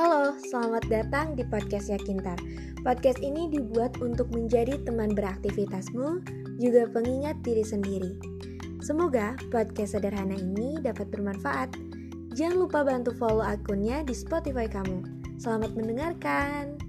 Halo, selamat datang di podcast Yakintar. Podcast ini dibuat untuk menjadi teman beraktivitasmu, juga pengingat diri sendiri. Semoga podcast sederhana ini dapat bermanfaat. Jangan lupa bantu follow akunnya di Spotify kamu. Selamat mendengarkan.